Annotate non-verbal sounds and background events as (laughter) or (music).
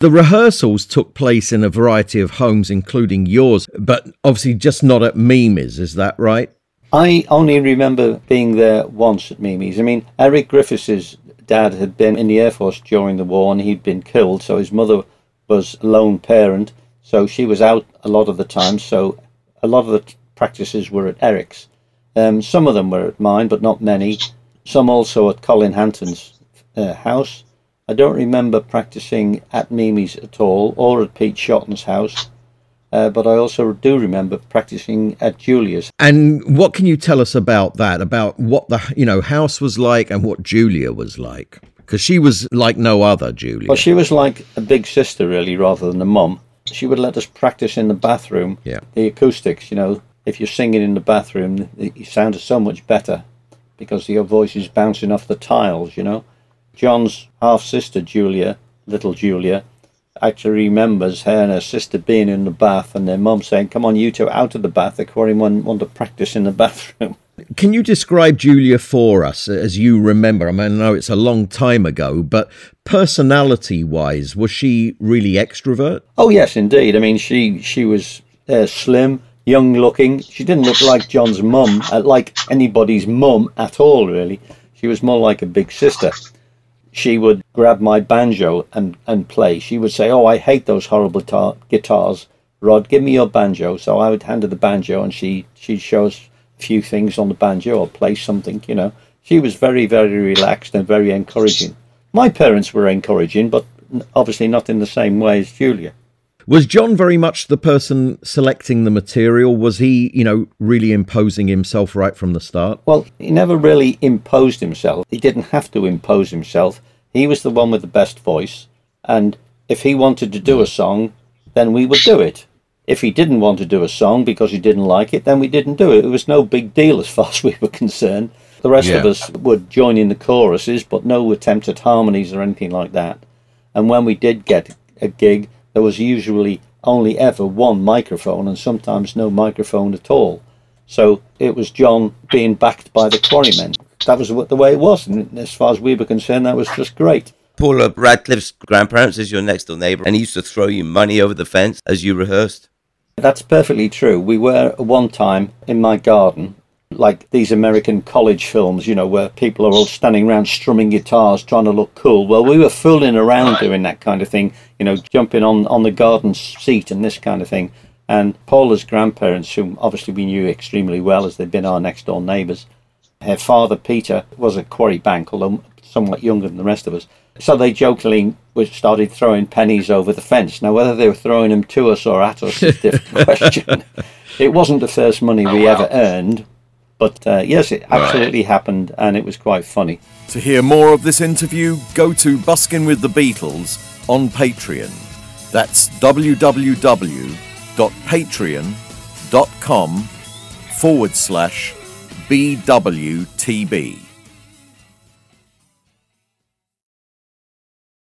The rehearsals took place in a variety of homes, including yours, but obviously just not at Mimi's, is that right? I only remember being there once at Mimi's. I mean, Eric Griffiths' dad had been in the Air Force during the war and he'd been killed, so his mother was a lone parent, so she was out a lot of the time, so a lot of the practices were at Eric's. Um, some of them were at mine, but not many. Some also at Colin Hanton's uh, house. I don't remember practicing at Mimi's at all or at Pete Shotton's house. Uh, but I also do remember practicing at Julia's. And what can you tell us about that? About what the you know house was like and what Julia was like? Because she was like no other, Julia. Well, she was like a big sister, really, rather than a mum. She would let us practice in the bathroom. Yeah. The acoustics, you know, if you're singing in the bathroom, you sound so much better because your voice is bouncing off the tiles, you know. John's half sister, Julia, little Julia, actually remembers her and her sister being in the bath and their mum saying, Come on, you two out of the bath. The quarrymen want to practice in the (laughs) bathroom. Can you describe Julia for us as you remember? I mean, I know it's a long time ago, but personality wise, was she really extrovert? Oh, yes, indeed. I mean, she, she was uh, slim, young looking. She didn't look like John's mum, uh, like anybody's mum at all, really. She was more like a big sister she would grab my banjo and, and play. She would say, Oh, I hate those horrible tar- guitars. Rod, give me your banjo. So I would hand her the banjo and she, she'd show us a few things on the banjo or play something, you know. She was very, very relaxed and very encouraging. My parents were encouraging, but obviously not in the same way as Julia. Was John very much the person selecting the material? Was he, you know, really imposing himself right from the start? Well, he never really imposed himself. He didn't have to impose himself. He was the one with the best voice. And if he wanted to do a song, then we would do it. If he didn't want to do a song because he didn't like it, then we didn't do it. It was no big deal as far (laughs) as we were concerned. The rest yeah. of us would join in the choruses, but no attempt at harmonies or anything like that. And when we did get a gig, there was usually only ever one microphone and sometimes no microphone at all. So it was John being backed by the quarrymen. That was the way it was, and as far as we were concerned, that was just great. Paula Radcliffe's grandparents is your next door neighbour, and he used to throw you money over the fence as you rehearsed. That's perfectly true. We were one time in my garden like these American college films, you know, where people are all standing around strumming guitars trying to look cool. Well, we were fooling around doing that kind of thing, you know, jumping on, on the garden seat and this kind of thing. And Paula's grandparents, whom obviously we knew extremely well as they'd been our next door neighbours, her father, Peter, was a quarry bank, although somewhat younger than the rest of us. So they jokingly started throwing pennies over the fence. Now, whether they were throwing them to us or at us is a different (laughs) question. It wasn't the first money we oh, ever earned, but uh, yes, it absolutely right. happened, and it was quite funny. To hear more of this interview, go to Buskin with the Beatles on Patreon. That's www.patreon.com forward slash BWTB.